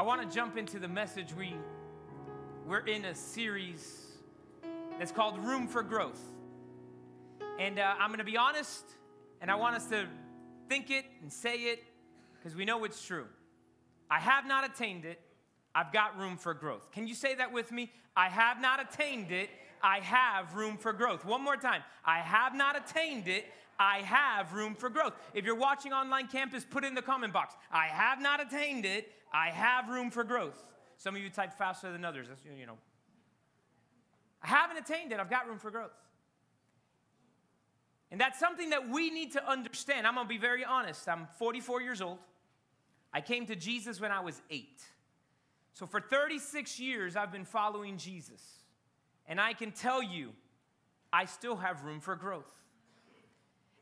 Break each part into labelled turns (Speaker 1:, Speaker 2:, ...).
Speaker 1: I want to jump into the message. We, we're in a series that's called Room for Growth. And uh, I'm going to be honest, and I want us to think it and say it because we know it's true. I have not attained it. I've got room for growth. Can you say that with me? I have not attained it. I have room for growth. One more time. I have not attained it. I have room for growth. If you're watching online campus, put in the comment box. I have not attained it. I have room for growth. Some of you type faster than others. That's, you know. I haven't attained it. I've got room for growth. And that's something that we need to understand. I'm going to be very honest. I'm 44 years old. I came to Jesus when I was eight. So for 36 years, I've been following Jesus. And I can tell you, I still have room for growth.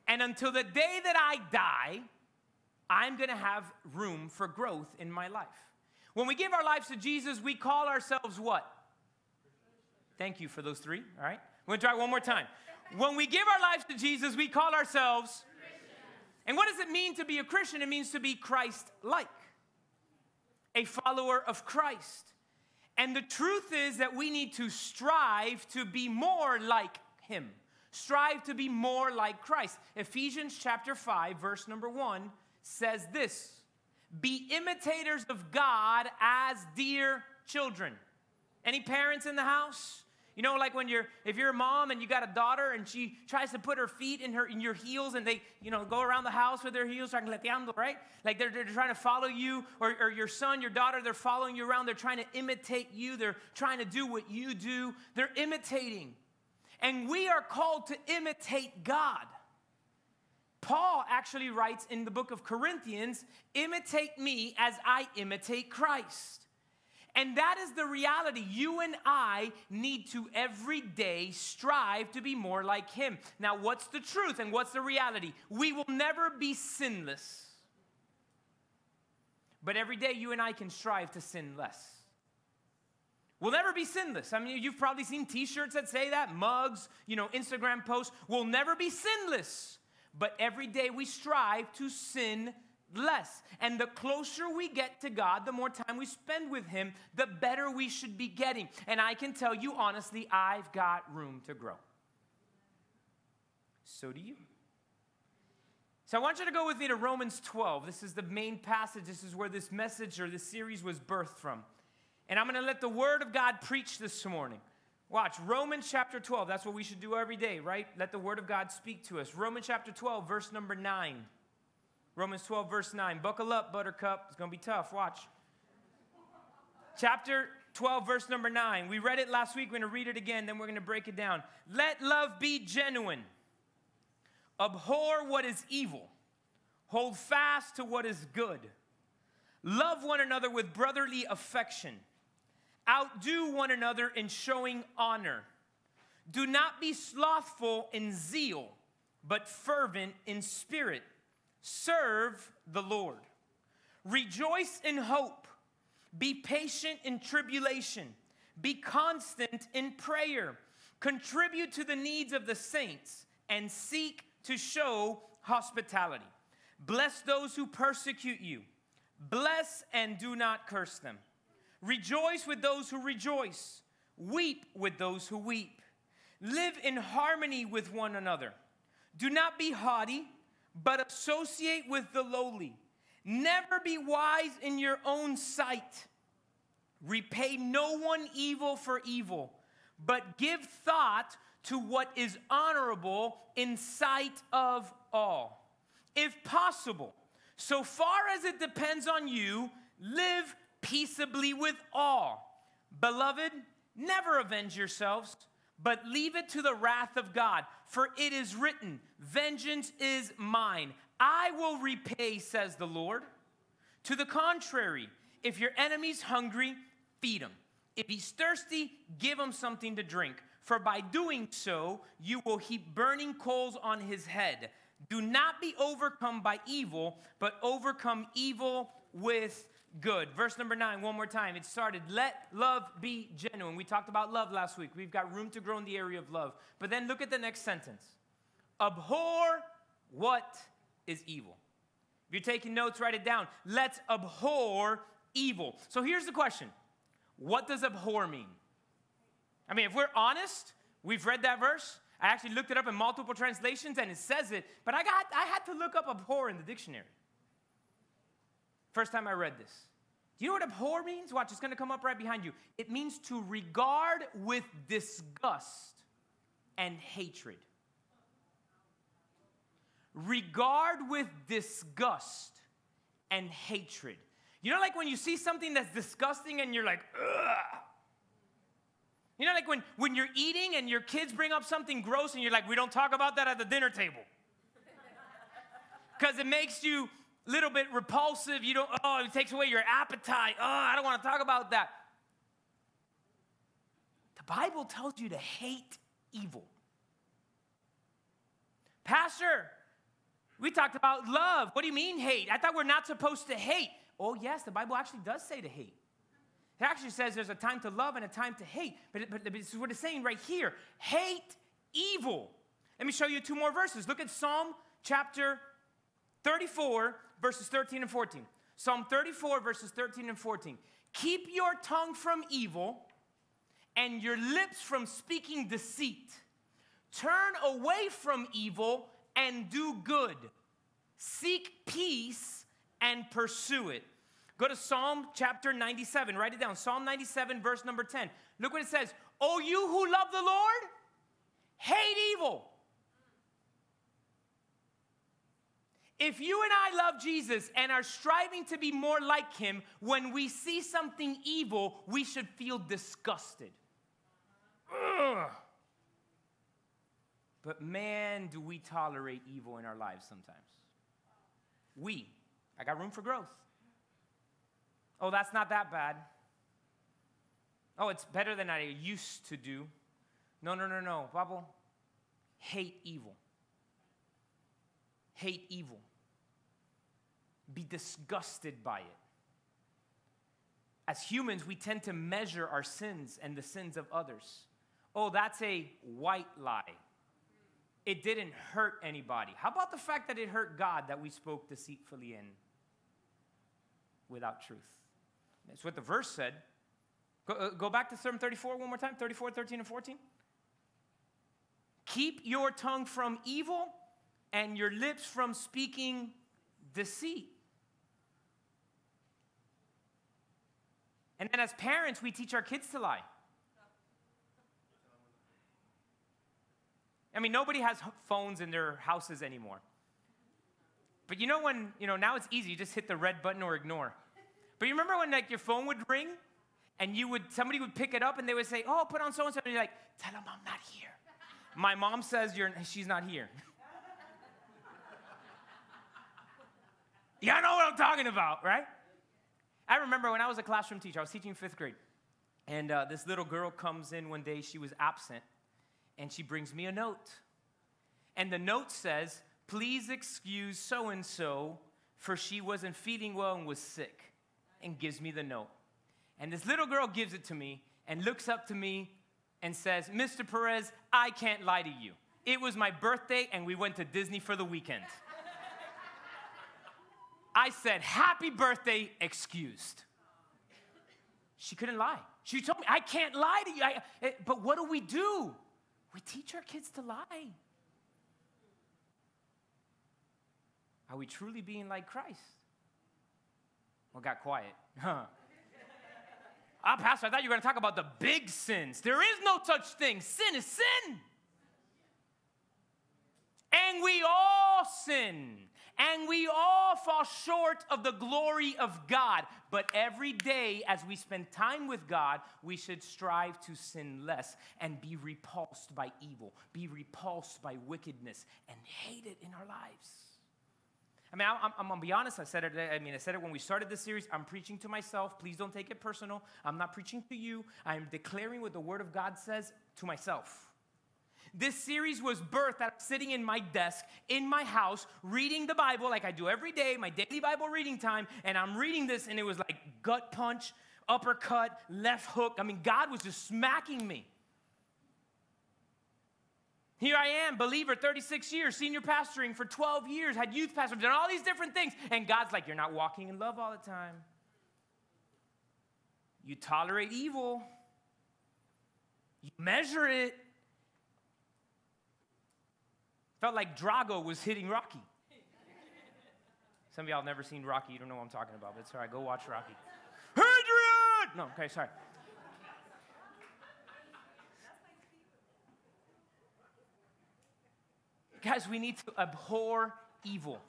Speaker 1: And until the day that I die, I'm gonna have room for growth in my life. When we give our lives to Jesus, we call ourselves what? Thank you for those three, all right? We're gonna try one more time. When we give our lives to Jesus, we call ourselves. And what does it mean to be a Christian? It means to be Christ like, a follower of Christ. And the truth is that we need to strive to be more like Him, strive to be more like Christ. Ephesians chapter 5, verse number 1 says this Be imitators of God as dear children. Any parents in the house? You know, like when you're, if you're a mom and you got a daughter and she tries to put her feet in her in your heels and they, you know, go around the house with their heels, right? Like they're, they're trying to follow you, or, or your son, your daughter, they're following you around. They're trying to imitate you. They're trying to do what you do. They're imitating. And we are called to imitate God. Paul actually writes in the book of Corinthians, imitate me as I imitate Christ. And that is the reality. You and I need to every day strive to be more like Him. Now, what's the truth and what's the reality? We will never be sinless. But every day you and I can strive to sin less. We'll never be sinless. I mean, you've probably seen t shirts that say that, mugs, you know, Instagram posts. We'll never be sinless. But every day we strive to sin less. And the closer we get to God, the more time we spend with Him, the better we should be getting. And I can tell you honestly, I've got room to grow. So do you. So I want you to go with me to Romans 12. This is the main passage. This is where this message or this series was birthed from. And I'm going to let the Word of God preach this morning. Watch, Romans chapter 12. That's what we should do every day, right? Let the Word of God speak to us. Romans chapter 12, verse number 9. Romans 12, verse 9. Buckle up, buttercup. It's going to be tough. Watch. Chapter 12, verse number 9. We read it last week. We're going to read it again, then we're going to break it down. Let love be genuine. Abhor what is evil. Hold fast to what is good. Love one another with brotherly affection. Outdo one another in showing honor. Do not be slothful in zeal, but fervent in spirit Serve the Lord. Rejoice in hope. Be patient in tribulation. Be constant in prayer. Contribute to the needs of the saints and seek to show hospitality. Bless those who persecute you. Bless and do not curse them. Rejoice with those who rejoice. Weep with those who weep. Live in harmony with one another. Do not be haughty but associate with the lowly. Never be wise in your own sight. Repay no one evil for evil, but give thought to what is honorable in sight of all. If possible, so far as it depends on you, live peaceably with all. Beloved, never avenge yourselves but leave it to the wrath of God. For it is written, Vengeance is mine. I will repay, says the Lord. To the contrary, if your enemy's hungry, feed him. If he's thirsty, give him something to drink. For by doing so, you will heap burning coals on his head. Do not be overcome by evil, but overcome evil with good. Verse number nine, one more time. It started, let love be genuine. We talked about love last week. We've got room to grow in the area of love. But then look at the next sentence abhor what is evil. If you're taking notes, write it down. Let's abhor evil. So here's the question What does abhor mean? I mean, if we're honest, we've read that verse. I actually looked it up in multiple translations and it says it, but I, got, I had to look up abhor in the dictionary. First time I read this. Do you know what abhor means? Watch, it's gonna come up right behind you. It means to regard with disgust and hatred. Regard with disgust and hatred. You know, like when you see something that's disgusting and you're like, ugh. You know, like when, when you're eating and your kids bring up something gross and you're like, we don't talk about that at the dinner table. Because it makes you little bit repulsive. You don't, oh, it takes away your appetite. Oh, I don't want to talk about that. The Bible tells you to hate evil. Pastor, we talked about love. What do you mean hate? I thought we're not supposed to hate. Oh, yes, the Bible actually does say to hate. It actually says there's a time to love and a time to hate. But, but, this is what it's saying right here hate evil. Let me show you two more verses. Look at Psalm chapter 34, verses 13 and 14. Psalm 34, verses 13 and 14. Keep your tongue from evil and your lips from speaking deceit. Turn away from evil and do good. Seek peace and pursue it. Go to Psalm chapter 97. Write it down. Psalm 97, verse number 10. Look what it says. Oh, you who love the Lord, hate evil. If you and I love Jesus and are striving to be more like him, when we see something evil, we should feel disgusted. Ugh. But man, do we tolerate evil in our lives sometimes. We. I got room for growth. Oh, that's not that bad. Oh, it's better than I used to do. No, no, no, no. Bible, hate evil. Hate evil. Be disgusted by it. As humans, we tend to measure our sins and the sins of others. Oh, that's a white lie. It didn't hurt anybody. How about the fact that it hurt God that we spoke deceitfully in without truth? That's what the verse said. Go, uh, go back to Psalm 34 one more time 34, 13, and 14. Keep your tongue from evil and your lips from speaking deceit. And then as parents, we teach our kids to lie. I mean, nobody has phones in their houses anymore. But you know when, you know, now it's easy, you just hit the red button or ignore. But you remember when like your phone would ring and you would somebody would pick it up and they would say, "Oh, put on so and so," and you're like, "Tell them I'm not here." My mom says you're she's not here. Y'all know what I'm talking about, right? I remember when I was a classroom teacher, I was teaching fifth grade, and uh, this little girl comes in one day. She was absent, and she brings me a note, and the note says, "Please excuse so and so, for she wasn't feeling well and was sick." and gives me the note. And this little girl gives it to me and looks up to me and says, Mr. Perez, I can't lie to you. It was my birthday and we went to Disney for the weekend. I said, Happy birthday, excused. She couldn't lie. She told me, I can't lie to you. I, eh, but what do we do? We teach our kids to lie. Are we truly being like Christ? Well, got quiet. Huh. Ah, Pastor, I thought you were going to talk about the big sins. There is no such thing. Sin is sin. And we all sin. And we all fall short of the glory of God. But every day, as we spend time with God, we should strive to sin less and be repulsed by evil, be repulsed by wickedness, and hate it in our lives. I mean, I'm, I'm, gonna be honest. I said it. I mean, I said it when we started this series. I'm preaching to myself. Please don't take it personal. I'm not preaching to you. I am declaring what the Word of God says to myself. This series was birthed out sitting in my desk in my house, reading the Bible like I do every day, my daily Bible reading time, and I'm reading this, and it was like gut punch, uppercut, left hook. I mean, God was just smacking me. Here I am, believer, 36 years, senior pastoring for 12 years, had youth pastors, done all these different things. And God's like, You're not walking in love all the time. You tolerate evil, you measure it. Felt like Drago was hitting Rocky. Some of y'all never seen Rocky, you don't know what I'm talking about, but it's all right, go watch Rocky. Adrian! No, okay, sorry. Guys, we need to abhor evil.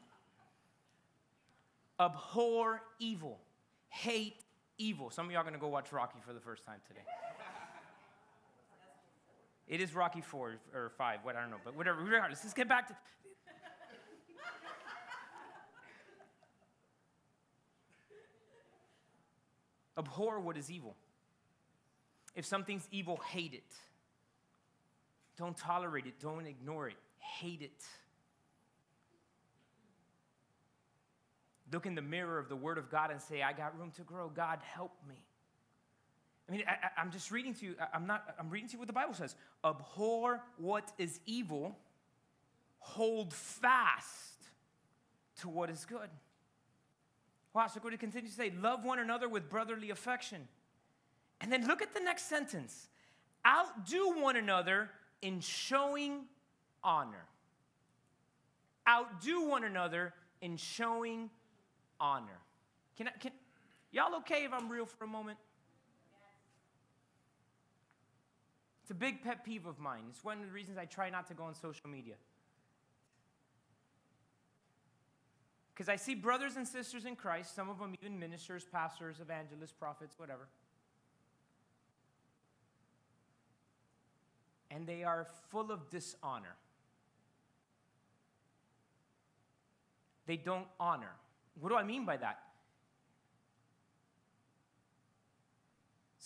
Speaker 1: Abhor evil. Hate evil. Some of y'all are going to go watch Rocky for the first time today. It is Rocky 4 or 5, what I don't know, but whatever. Regardless, let's get back to. Abhor what is evil. If something's evil, hate it. Don't tolerate it. Don't ignore it. Hate it. Look in the mirror of the Word of God and say, I got room to grow. God, help me. I mean, I, am just reading to you. I'm not. I'm reading to you what the Bible says. Abhor what is evil. Hold fast to what is good. Watch. Look what it continues to say. Love one another with brotherly affection. And then look at the next sentence. Outdo one another in showing honor. Outdo one another in showing honor. Can, I, can y'all okay if I'm real for a moment? It's a big pet peeve of mine. It's one of the reasons I try not to go on social media. Because I see brothers and sisters in Christ, some of them even ministers, pastors, evangelists, prophets, whatever. And they are full of dishonor. They don't honor. What do I mean by that?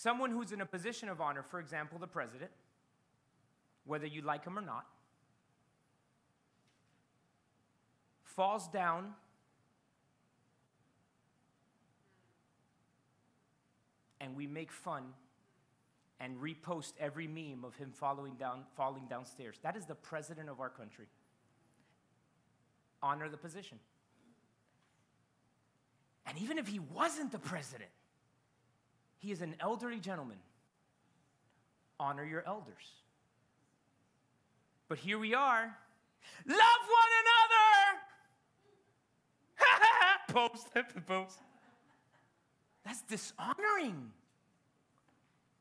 Speaker 1: Someone who's in a position of honor, for example, the president, whether you like him or not, falls down and we make fun and repost every meme of him falling down falling downstairs. That is the president of our country. Honor the position. And even if he wasn't the president, he is an elderly gentleman. Honor your elders. But here we are. Love one another. post, post. That's dishonoring.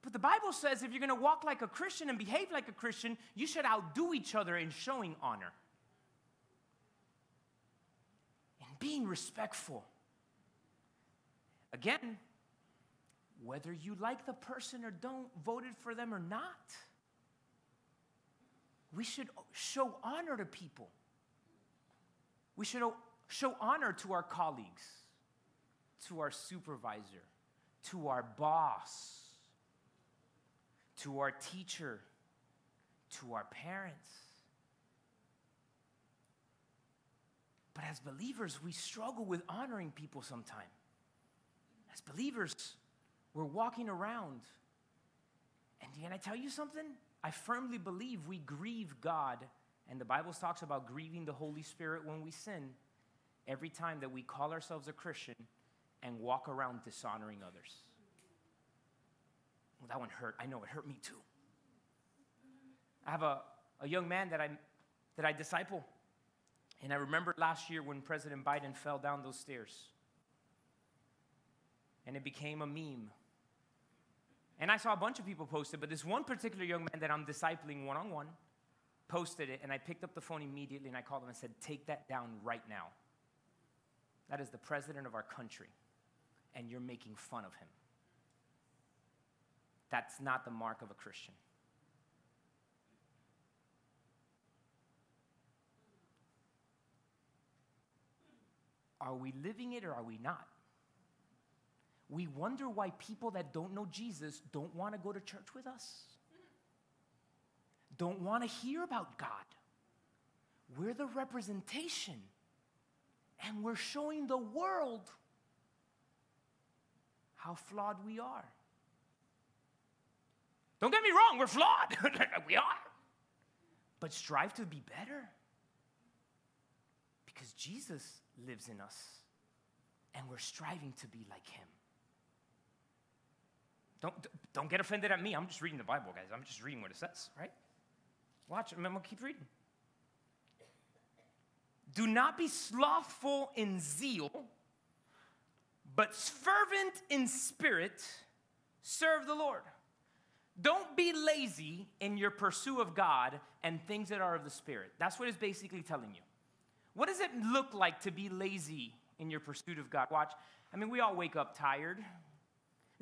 Speaker 1: But the Bible says if you're going to walk like a Christian and behave like a Christian, you should outdo each other in showing honor and being respectful. Again, whether you like the person or don't, voted for them or not, we should show honor to people. We should show honor to our colleagues, to our supervisor, to our boss, to our teacher, to our parents. But as believers, we struggle with honoring people sometimes. As believers, we're walking around. And can I tell you something? I firmly believe we grieve God, and the Bible talks about grieving the Holy Spirit when we sin every time that we call ourselves a Christian and walk around dishonoring others. Well, that one hurt. I know it hurt me too. I have a, a young man that I, that I disciple, and I remember last year when President Biden fell down those stairs and it became a meme. And I saw a bunch of people post it, but this one particular young man that I'm discipling one on one posted it, and I picked up the phone immediately and I called him and said, Take that down right now. That is the president of our country, and you're making fun of him. That's not the mark of a Christian. Are we living it or are we not? We wonder why people that don't know Jesus don't want to go to church with us, don't want to hear about God. We're the representation, and we're showing the world how flawed we are. Don't get me wrong, we're flawed. we are. But strive to be better because Jesus lives in us, and we're striving to be like Him. Don't, don't get offended at me. I'm just reading the Bible, guys. I'm just reading what it says, right? Watch, I'm going to keep reading. Do not be slothful in zeal, but fervent in spirit, serve the Lord. Don't be lazy in your pursuit of God and things that are of the Spirit. That's what it's basically telling you. What does it look like to be lazy in your pursuit of God? Watch. I mean, we all wake up tired.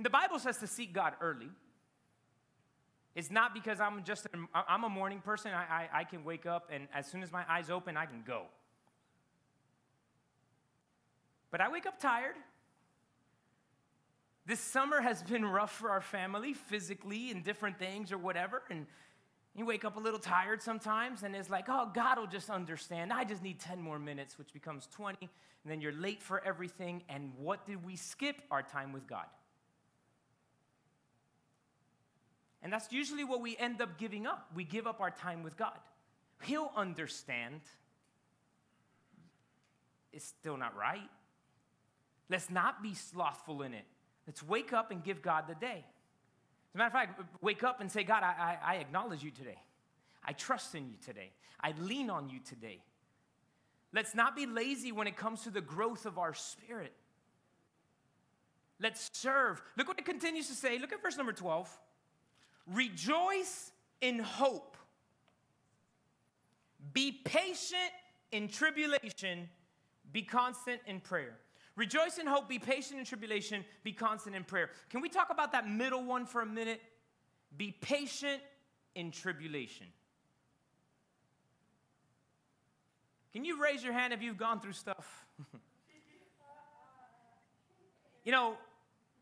Speaker 1: The Bible says to seek God early. It's not because I'm just a, I'm a morning person. I, I, I can wake up and as soon as my eyes open, I can go. But I wake up tired. This summer has been rough for our family, physically and different things or whatever. And you wake up a little tired sometimes, and it's like, oh, God will just understand. I just need 10 more minutes, which becomes 20. And then you're late for everything. And what did we skip? Our time with God. And that's usually what we end up giving up. We give up our time with God. He'll understand. It's still not right. Let's not be slothful in it. Let's wake up and give God the day. As a matter of fact, wake up and say, God, I, I, I acknowledge you today. I trust in you today. I lean on you today. Let's not be lazy when it comes to the growth of our spirit. Let's serve. Look what it continues to say. Look at verse number 12. Rejoice in hope. Be patient in tribulation. Be constant in prayer. Rejoice in hope, be patient in tribulation, be constant in prayer. Can we talk about that middle one for a minute? Be patient in tribulation. Can you raise your hand if you've gone through stuff? you know,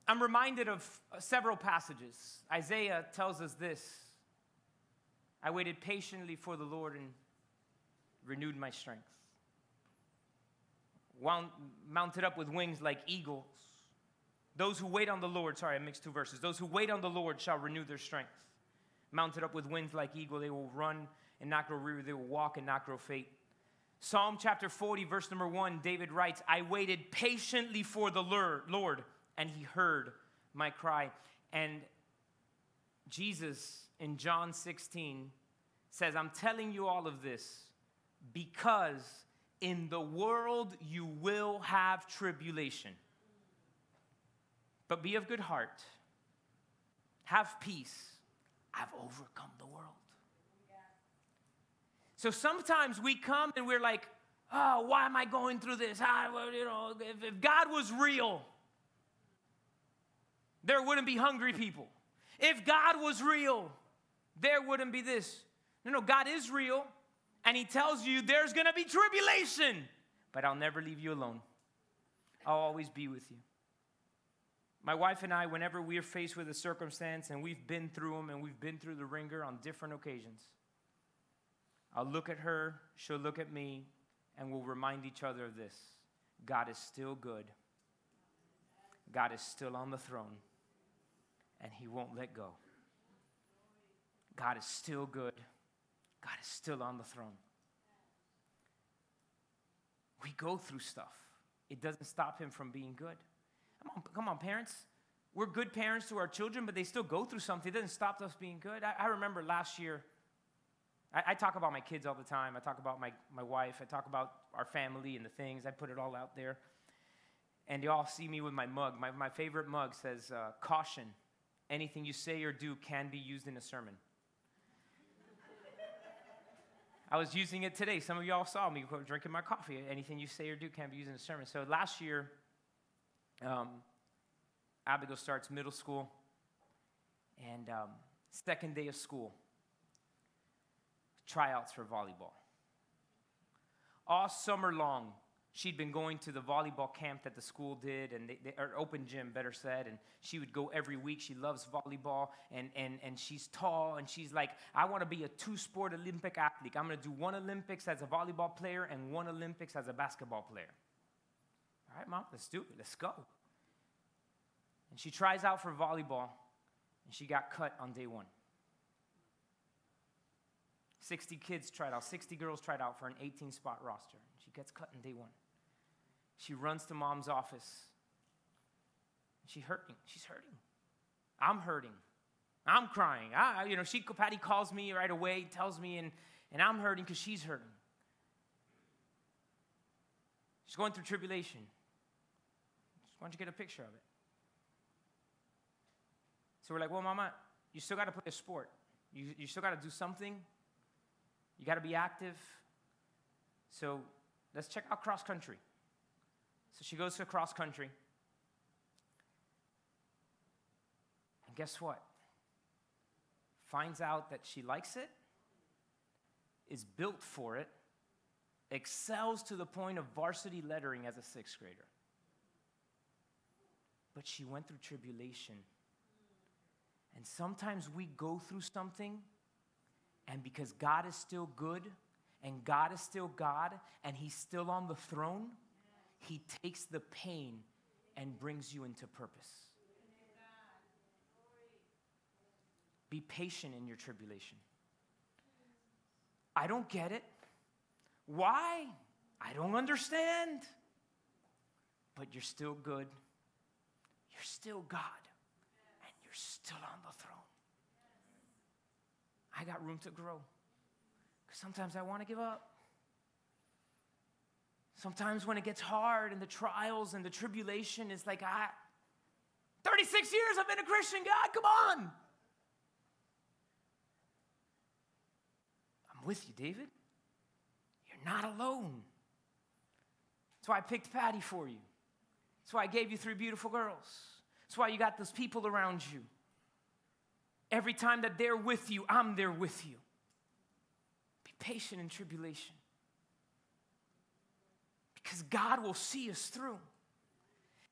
Speaker 1: I'm reminded of several passages. Isaiah tells us this I waited patiently for the Lord and renewed my strength mounted up with wings like eagles. Those who wait on the Lord, sorry, I mixed two verses. Those who wait on the Lord shall renew their strength. Mounted up with wings like eagle, they will run and not grow weary. They will walk and not grow faint. Psalm chapter 40, verse number one, David writes, I waited patiently for the Lord, and he heard my cry. And Jesus in John 16 says, I'm telling you all of this because in the world you will have tribulation. But be of good heart. Have peace. I've overcome the world. So sometimes we come and we're like, oh, why am I going through this? Ah, I, you know, if, if God was real, there wouldn't be hungry people. If God was real, there wouldn't be this. No, no, God is real and he tells you there's gonna be tribulation, but I'll never leave you alone. I'll always be with you. My wife and I, whenever we are faced with a circumstance and we've been through them and we've been through the ringer on different occasions, I'll look at her, she'll look at me, and we'll remind each other of this God is still good, God is still on the throne, and He won't let go. God is still good. God is still on the throne. We go through stuff. It doesn't stop him from being good. Come on, come on, parents. We're good parents to our children, but they still go through something. It doesn't stop us being good. I, I remember last year, I, I, talk about my kids all the time. I talk about my, my wife. I talk about our family and the things. I put it all out there. And you all see me with my mug. My, my favorite mug says, uh, Caution, anything you say or do can be used in a sermon. I was using it today. Some of y'all saw me drinking my coffee. Anything you say or do can be used in a sermon. So last year, um, Abigail starts middle school, and um, second day of school, tryouts for volleyball. All summer long, she'd been going to the volleyball camp that the school did, and they, they, or open gym, better said, and she would go every week. She loves volleyball, and, and, and she's tall, and she's like, I want to be a two sport Olympic athlete. I'm going to do one Olympics as a volleyball player and one Olympics as a basketball player. All right, mom, let's do it. Let's go. And she tries out for volleyball, and she got cut on day one. 60 kids tried out, 60 girls tried out for an 18 spot roster. She gets cut in day one. She runs to mom's office. She's hurting. She's hurting. I'm hurting. I'm crying. I, you know, she, Patty calls me right away, tells me, and, and I'm hurting because she's hurting. She's going through tribulation. Just want you to get a picture of it. So we're like, well, Mama, you still got to play a sport. You, you still got to do something. You got to be active. So let's check out cross country. So she goes to cross country. And guess what? Finds out that she likes it, is built for it, excels to the point of varsity lettering as a sixth grader. But she went through tribulation. And sometimes we go through something, and because God is still good, and God is still God, and He's still on the throne, He takes the pain and brings you into purpose. Be patient in your tribulation. I don't get it. Why? I don't understand. But you're still good. You're still God. And you're still on the throne. I got room to grow. Because sometimes I want to give up. Sometimes when it gets hard and the trials and the tribulation is like, I, 36 years I've been a Christian, God, come on. I'm with you, David. You're not alone. That's why I picked Patty for you. That's why I gave you three beautiful girls. That's why you got those people around you. Every time that they're with you, I'm there with you. Be patient in tribulation. Because God will see us through.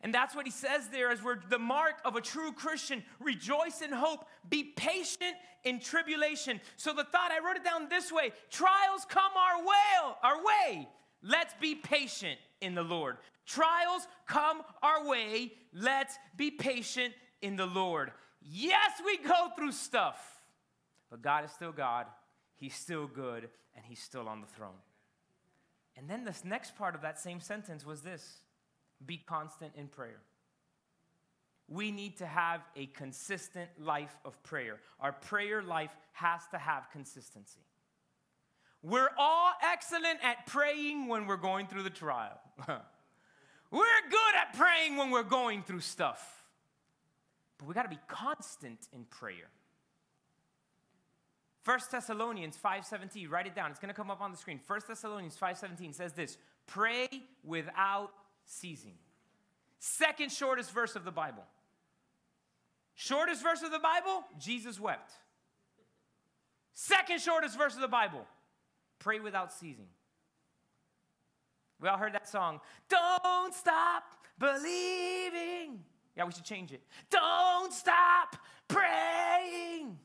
Speaker 1: And that's what he says there as we're the mark of a true Christian. Rejoice in hope. Be patient in tribulation. So the thought, I wrote it down this way trials come our way, our way. Let's be patient in the Lord. Trials come our way. Let's be patient in the Lord. Yes, we go through stuff, but God is still God. He's still good, and He's still on the throne. And then this next part of that same sentence was this be constant in prayer. We need to have a consistent life of prayer. Our prayer life has to have consistency. We're all excellent at praying when we're going through the trial. we're good at praying when we're going through stuff. But we got to be constant in prayer. 1 Thessalonians 5:17, write it down. It's going to come up on the screen. 1 Thessalonians 5:17 says this, "Pray without ceasing. Second shortest verse of the Bible. Shortest verse of the Bible, Jesus wept. Second shortest verse of the Bible, pray without ceasing. We all heard that song, Don't Stop Believing. Yeah, we should change it. Don't stop praying.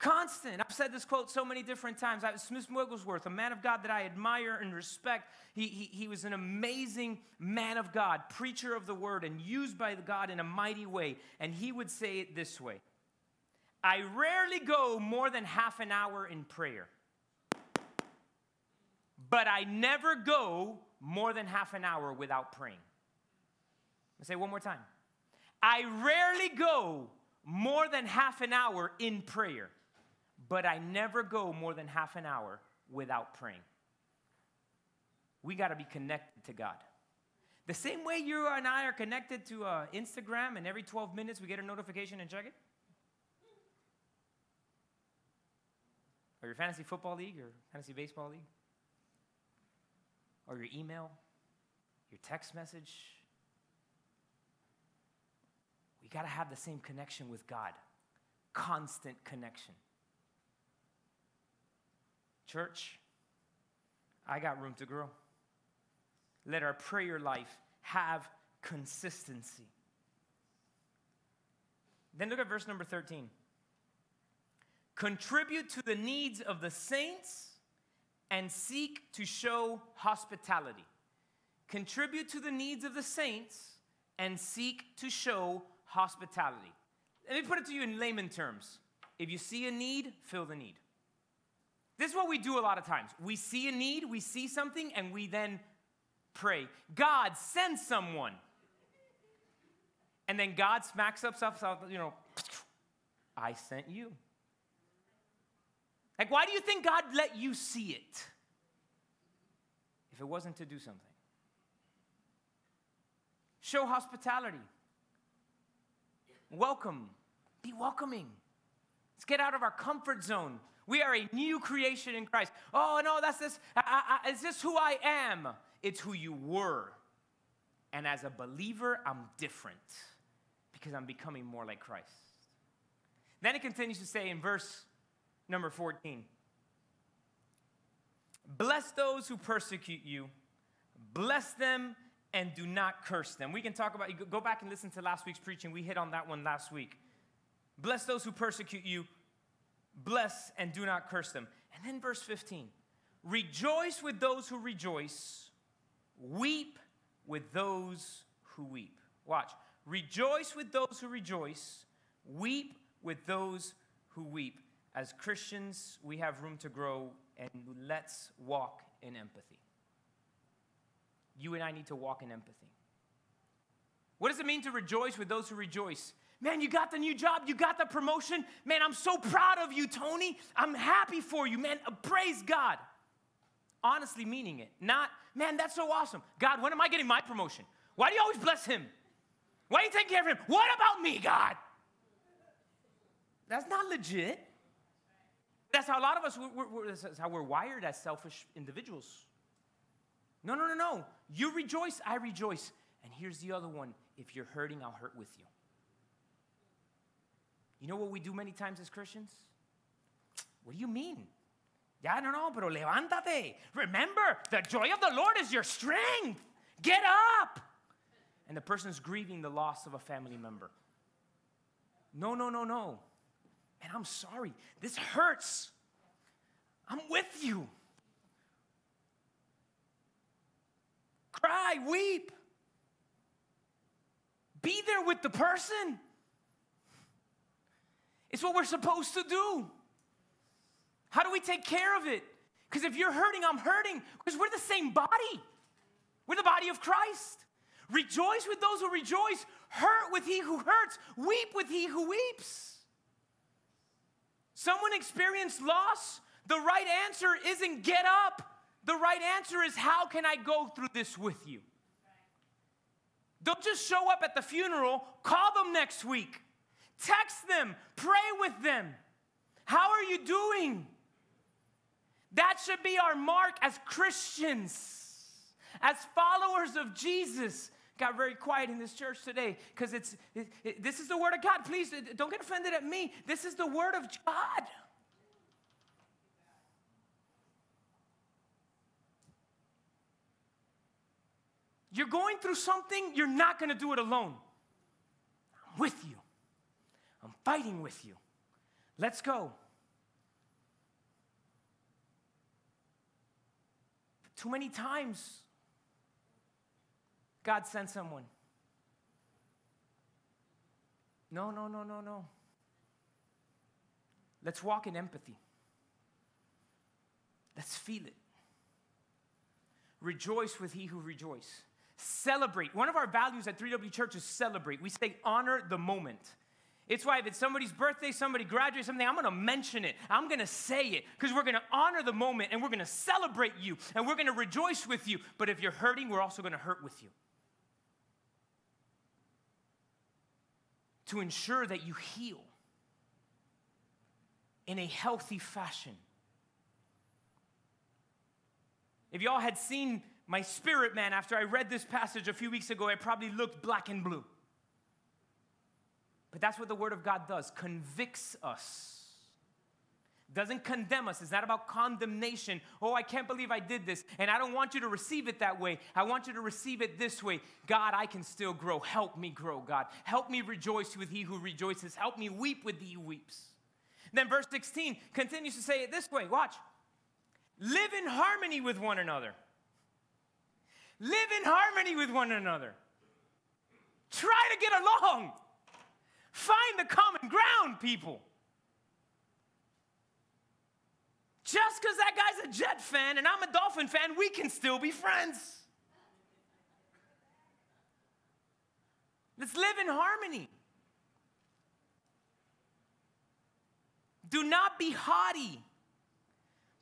Speaker 1: Constant. I've said this quote so many different times. I, Smith Wigglesworth, a man of God that I admire and respect, he, he, he was an amazing man of God, preacher of the word, and used by God in a mighty way. And he would say it this way I rarely go more than half an hour in prayer, but I never go more than half an hour without praying. I'll say one more time. I rarely go more than half an hour in prayer but I never go more than half an hour without praying. We got to be connected to God. The same way you and I are connected to uh, Instagram, and every 12 minutes we get a notification and check it. Or your fantasy football league, or fantasy baseball league, or your email, your text message. We got to have the same connection with God, constant connection. Church, I got room to grow. Let our prayer life have consistency. Then look at verse number 13. Contribute to the needs of the saints and seek to show hospitality. Contribute to the needs of the saints and seek to show hospitality. Let me put it to you in layman terms. If you see a need, fill the need. This is what we do a lot of times. We see a need, we see something, and we then pray. God, send someone. And then God smacks up stuff, you know, I sent you. Like, why do you think God let you see it? If it wasn't to do something, show hospitality, welcome, be welcoming. Let's get out of our comfort zone. We are a new creation in Christ. Oh, no, that's this. Is this who I am? It's who you were. And as a believer, I'm different because I'm becoming more like Christ. Then it continues to say in verse number 14 Bless those who persecute you, bless them and do not curse them. We can talk about, go back and listen to last week's preaching. We hit on that one last week. Bless those who persecute you, bless and do not curse them. And then verse 15 Rejoice with those who rejoice, weep with those who weep. Watch. Rejoice with those who rejoice, weep with those who weep. As Christians, we have room to grow, and let's walk in empathy. You and I need to walk in empathy. What does it mean to rejoice with those who rejoice? Man, you got the new job, you got the promotion. Man, I'm so proud of you, Tony. I'm happy for you, man. Uh, praise God. Honestly meaning it. Not, man, that's so awesome. God, when am I getting my promotion? Why do you always bless him? Why are you taking care of him? What about me, God? That's not legit. That's how a lot of us, we're, we're, that's how we're wired as selfish individuals. No, no, no, no. You rejoice, I rejoice. And here's the other one if you're hurting, I'll hurt with you. You know what we do many times as Christians? What do you mean? Ya no, no, pero levántate. Remember, the joy of the Lord is your strength. Get up. And the person's grieving the loss of a family member. No, no, no, no. And I'm sorry. This hurts. I'm with you. Cry, weep. Be there with the person. It's what we're supposed to do. How do we take care of it? Because if you're hurting, I'm hurting. Because we're the same body. We're the body of Christ. Rejoice with those who rejoice, hurt with he who hurts, weep with he who weeps. Someone experienced loss. The right answer isn't get up. The right answer is how can I go through this with you? Don't just show up at the funeral, call them next week. Text them, pray with them. How are you doing? That should be our mark as Christians, as followers of Jesus. Got very quiet in this church today because it's it, it, this is the word of God. Please uh, don't get offended at me. This is the word of God. You're going through something, you're not going to do it alone. I'm with you. Fighting with you. Let's go. Too many times, God sent someone. No, no, no, no, no. Let's walk in empathy. Let's feel it. Rejoice with he who rejoice. Celebrate. One of our values at 3W Church is celebrate. We say honor the moment. It's why if it's somebody's birthday, somebody graduates, something, I'm gonna mention it. I'm gonna say it because we're gonna honor the moment and we're gonna celebrate you and we're gonna rejoice with you. But if you're hurting, we're also gonna hurt with you. To ensure that you heal in a healthy fashion. If y'all had seen my spirit man after I read this passage a few weeks ago, I probably looked black and blue. But that's what the Word of God does convicts us. Doesn't condemn us. It's not about condemnation. Oh, I can't believe I did this. And I don't want you to receive it that way. I want you to receive it this way. God, I can still grow. Help me grow, God. Help me rejoice with he who rejoices. Help me weep with he who weeps. Then verse 16 continues to say it this way. Watch. Live in harmony with one another. Live in harmony with one another. Try to get along. Find the common ground, people. Just because that guy's a Jet fan and I'm a Dolphin fan, we can still be friends. Let's live in harmony. Do not be haughty,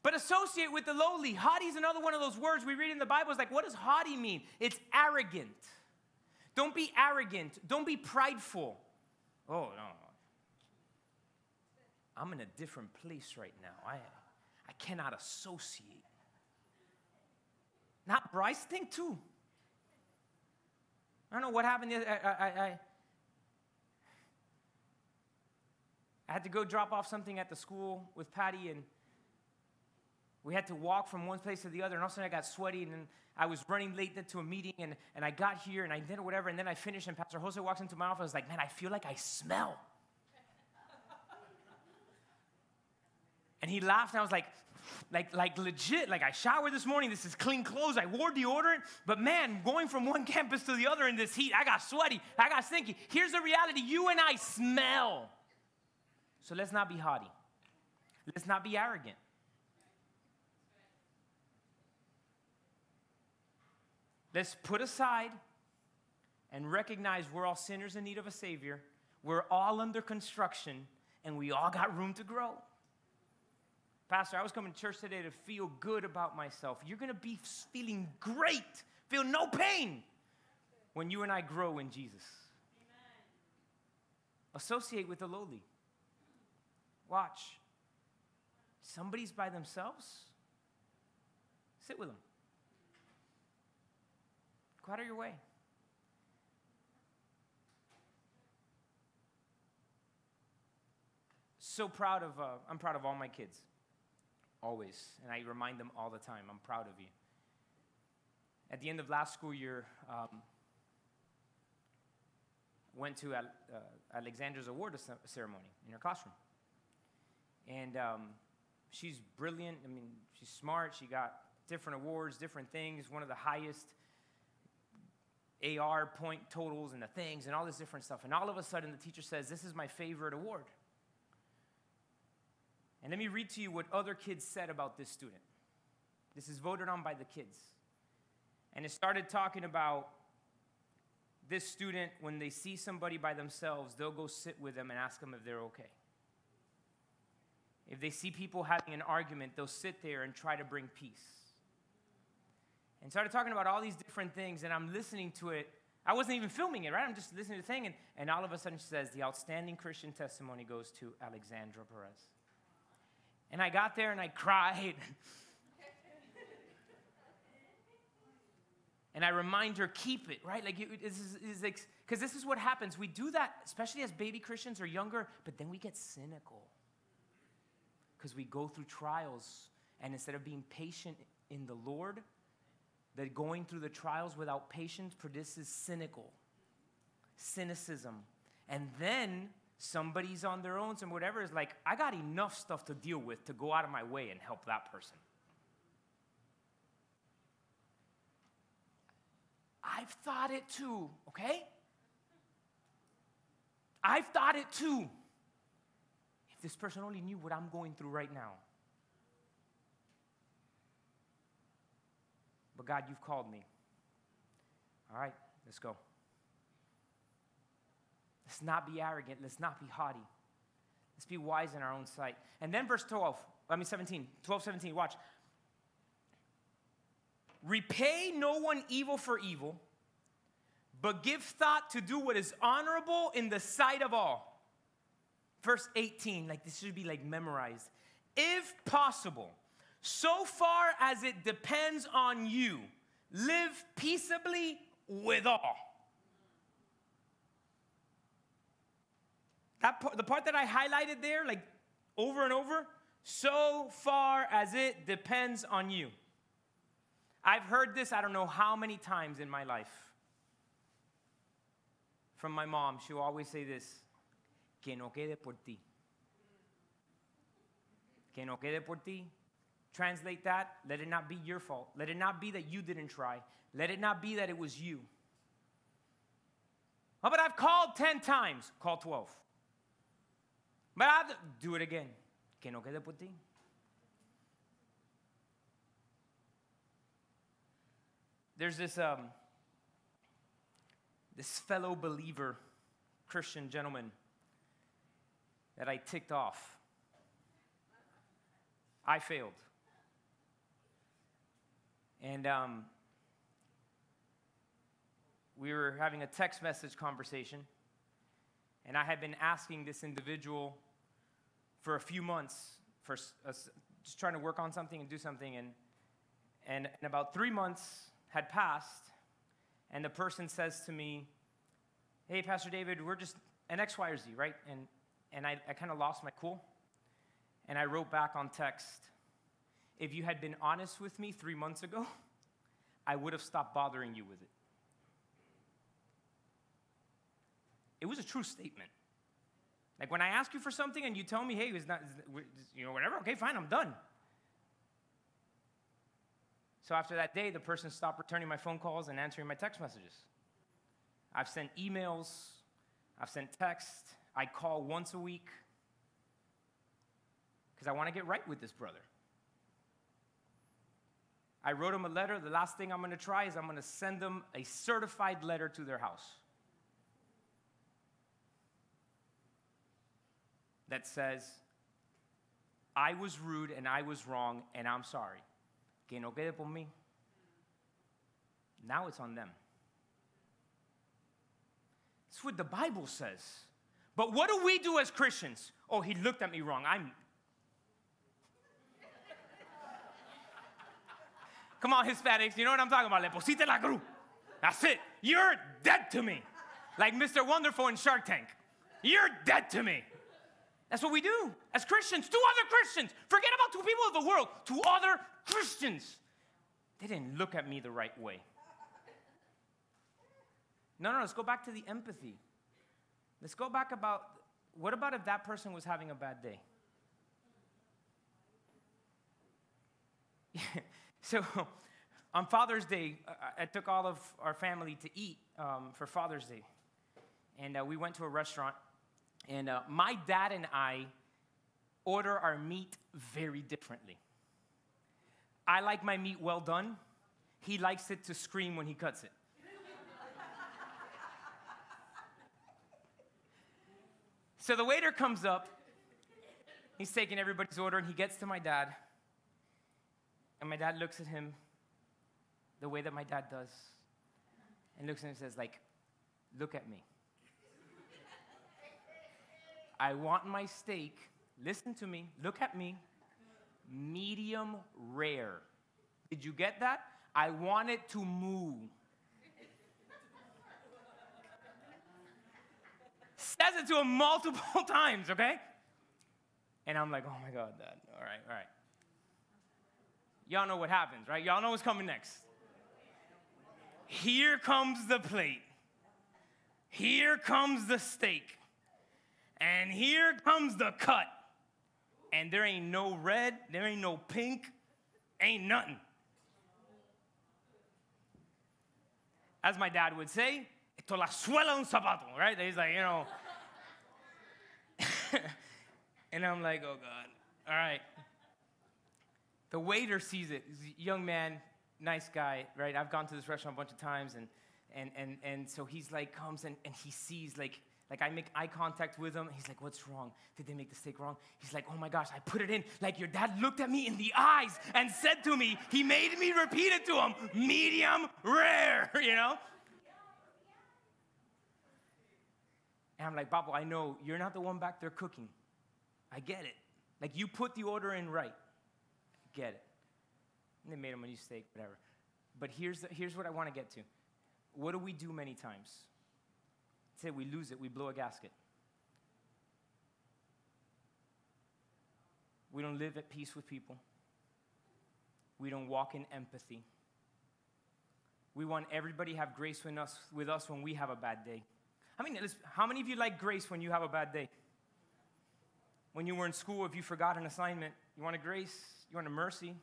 Speaker 1: but associate with the lowly. Haughty is another one of those words we read in the Bible. It's like, what does haughty mean? It's arrogant. Don't be arrogant. Don't be prideful. Oh, no. I'm in a different place right now. I, I cannot associate. Not Bryce, think too. I don't know what happened. I, I, I, I had to go drop off something at the school with Patty, and we had to walk from one place to the other. And all of a sudden, I got sweaty, and I was running late to a meeting, and, and I got here, and I did whatever, and then I finished, and Pastor Jose walks into my office. Like, man, I feel like I smell. and he laughed, and I was like, like, like legit, like I showered this morning. This is clean clothes. I wore deodorant. But man, going from one campus to the other in this heat, I got sweaty. I got stinky. Here's the reality you and I smell. So let's not be haughty. Let's not be arrogant. Let's put aside and recognize we're all sinners in need of a Savior. We're all under construction, and we all got room to grow. Pastor, I was coming to church today to feel good about myself. You're going to be feeling great, feel no pain when you and I grow in Jesus. Amen. Associate with the lowly. Watch. Somebody's by themselves. Sit with them. Go out of your way. So proud of, uh, I'm proud of all my kids. Always. And I remind them all the time, I'm proud of you. At the end of last school year, um, went to uh, Alexandra's award ceremony in her classroom. And um, she's brilliant. I mean, she's smart. She got different awards, different things, one of the highest AR point totals and the things and all this different stuff. And all of a sudden, the teacher says, This is my favorite award. And let me read to you what other kids said about this student. This is voted on by the kids. And it started talking about this student, when they see somebody by themselves, they'll go sit with them and ask them if they're okay. If they see people having an argument, they'll sit there and try to bring peace. And started talking about all these different things, and I'm listening to it. I wasn't even filming it, right? I'm just listening to the thing, and, and all of a sudden she says, The outstanding Christian testimony goes to Alexandra Perez. And I got there and I cried. and I remind her, keep it, right? Like, this is, because this is what happens. We do that, especially as baby Christians or younger, but then we get cynical because we go through trials. And instead of being patient in the Lord, that going through the trials without patience produces cynical, cynicism. And then somebody's on their own, and whatever is like, I got enough stuff to deal with to go out of my way and help that person. I've thought it too, okay? I've thought it too. If this person only knew what I'm going through right now. But God, you've called me. All right, let's go. Let's not be arrogant. Let's not be haughty. Let's be wise in our own sight. And then verse 12, I mean 17, 12, 17, watch. Repay no one evil for evil, but give thought to do what is honorable in the sight of all verse 18, like this should be like memorized. If possible, so far as it depends on you, live peaceably with all. That part, the part that I highlighted there, like over and over, so far as it depends on you. I've heard this I don't know how many times in my life from my mom. She'll always say this que no quede por ti. Que no quede por ti. Translate that. Let it not be your fault. Let it not be that you didn't try. Let it not be that it was you. Oh, but I've called 10 times. Call 12. But I've do it again. Que no quede por ti. There's this um, this fellow believer, Christian gentleman, that I ticked off. I failed. And um, we were having a text message conversation, and I had been asking this individual for a few months for a, just trying to work on something and do something, and, and, and about three months had passed, and the person says to me, Hey, Pastor David, we're just an X, Y, or Z, right? And, and I, I kind of lost my cool. And I wrote back on text, If you had been honest with me three months ago, I would have stopped bothering you with it. It was a true statement. Like when I ask you for something and you tell me, hey, it's not, you know, whatever, okay, fine, I'm done. So after that day, the person stopped returning my phone calls and answering my text messages. I've sent emails, I've sent texts, I call once a week because I want to get right with this brother. I wrote him a letter. The last thing I'm going to try is I'm going to send them a certified letter to their house. that says, I was rude and I was wrong and I'm sorry. Que no quede por mí. Now it's on them. It's what the Bible says. But what do we do as Christians? Oh, he looked at me wrong. I'm. Come on, Hispanics, you know what I'm talking about. Le pusiste la cruz. That's it. You're dead to me. Like Mr. Wonderful in Shark Tank. You're dead to me. That's what we do as Christians to other Christians. Forget about two people of the world, to other Christians. They didn't look at me the right way. No, no, let's go back to the empathy. Let's go back about what about if that person was having a bad day? so on Father's Day, I took all of our family to eat um, for Father's Day. And uh, we went to a restaurant and uh, my dad and I order our meat very differently. I like my meat well done. He likes it to scream when he cuts it. so the waiter comes up. He's taking everybody's order, and he gets to my dad. And my dad looks at him the way that my dad does, and looks at him and says, like, look at me. I want my steak, listen to me, look at me, medium rare. Did you get that? I want it to move. Says it to him multiple times, okay? And I'm like, oh my God, Dad. All right, all right. Y'all know what happens, right? Y'all know what's coming next. Here comes the plate. Here comes the steak. And here comes the cut. And there ain't no red, there ain't no pink, ain't nothing. As my dad would say, esto la suela un zapato, right? He's like, you know. and I'm like, oh God, all right. The waiter sees it. Young man, nice guy, right? I've gone to this restaurant a bunch of times, and and and and so he's like comes and, and he sees like like I make eye contact with him. He's like, What's wrong? Did they make the steak wrong? He's like, Oh my gosh, I put it in. Like your dad looked at me in the eyes and said to me, He made me repeat it to him, medium rare, you know? And I'm like, Papa, I know you're not the one back there cooking. I get it. Like you put the order in right. Get it. And they made him a steak, whatever. But here's, the, here's what I want to get to. What do we do many times? Say we lose it, we blow a gasket. We don't live at peace with people. We don't walk in empathy. We want everybody to have grace with us, with us when we have a bad day. I mean, how many of you like grace when you have a bad day? When you were in school, if you forgot an assignment, you want a grace, you want a mercy.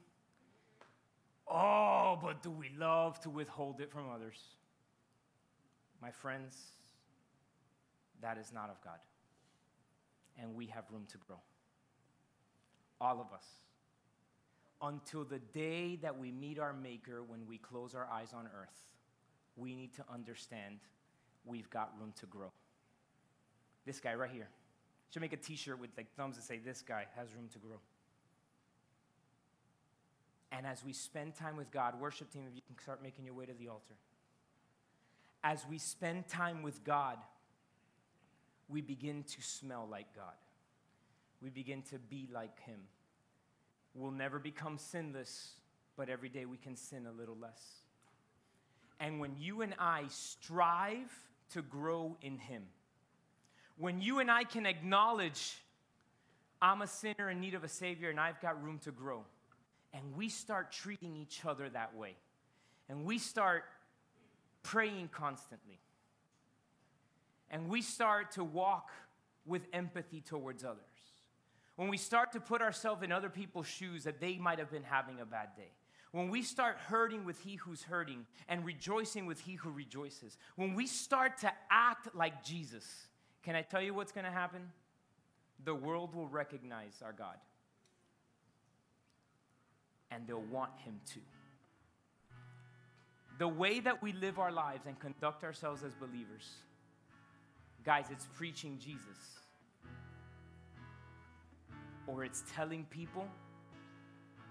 Speaker 1: Oh, but do we love to withhold it from others? My friends, that is not of God. And we have room to grow. All of us. Until the day that we meet our Maker when we close our eyes on earth, we need to understand we've got room to grow. This guy right here. Should make a t shirt with like thumbs that say, This guy has room to grow. And as we spend time with God, worship team, if you can start making your way to the altar. As we spend time with God, we begin to smell like God. We begin to be like Him. We'll never become sinless, but every day we can sin a little less. And when you and I strive to grow in Him, when you and I can acknowledge, I'm a sinner in need of a Savior and I've got room to grow, and we start treating each other that way, and we start praying constantly, and we start to walk with empathy towards others, when we start to put ourselves in other people's shoes that they might have been having a bad day, when we start hurting with he who's hurting and rejoicing with he who rejoices, when we start to act like Jesus, can I tell you what's going to happen? The world will recognize our God. And they'll want him to. The way that we live our lives and conduct ourselves as believers, guys, it's preaching Jesus. Or it's telling people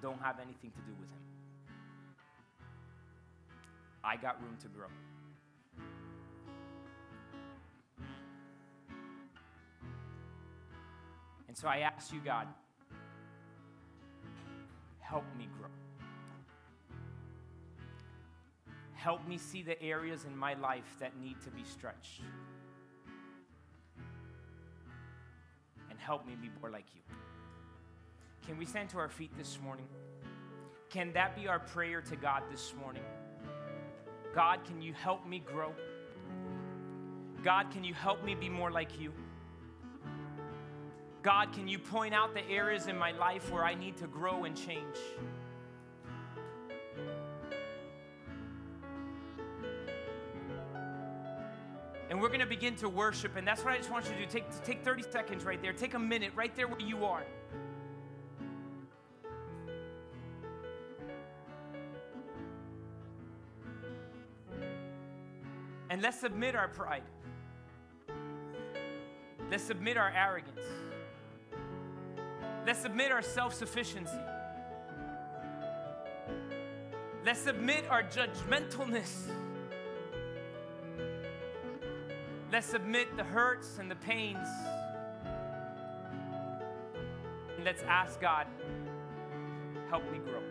Speaker 1: don't have anything to do with him. I got room to grow. And so I ask you, God, help me grow. Help me see the areas in my life that need to be stretched. And help me be more like you. Can we stand to our feet this morning? Can that be our prayer to God this morning? God, can you help me grow? God, can you help me be more like you? God, can you point out the areas in my life where I need to grow and change? And we're going to begin to worship, and that's what I just want you to do. Take, take 30 seconds right there. Take a minute right there where you are. And let's submit our pride. Let's submit our arrogance. Let's submit our self sufficiency. Let's submit our judgmentalness. Let's submit the hurts and the pains. Let's ask God, help me grow.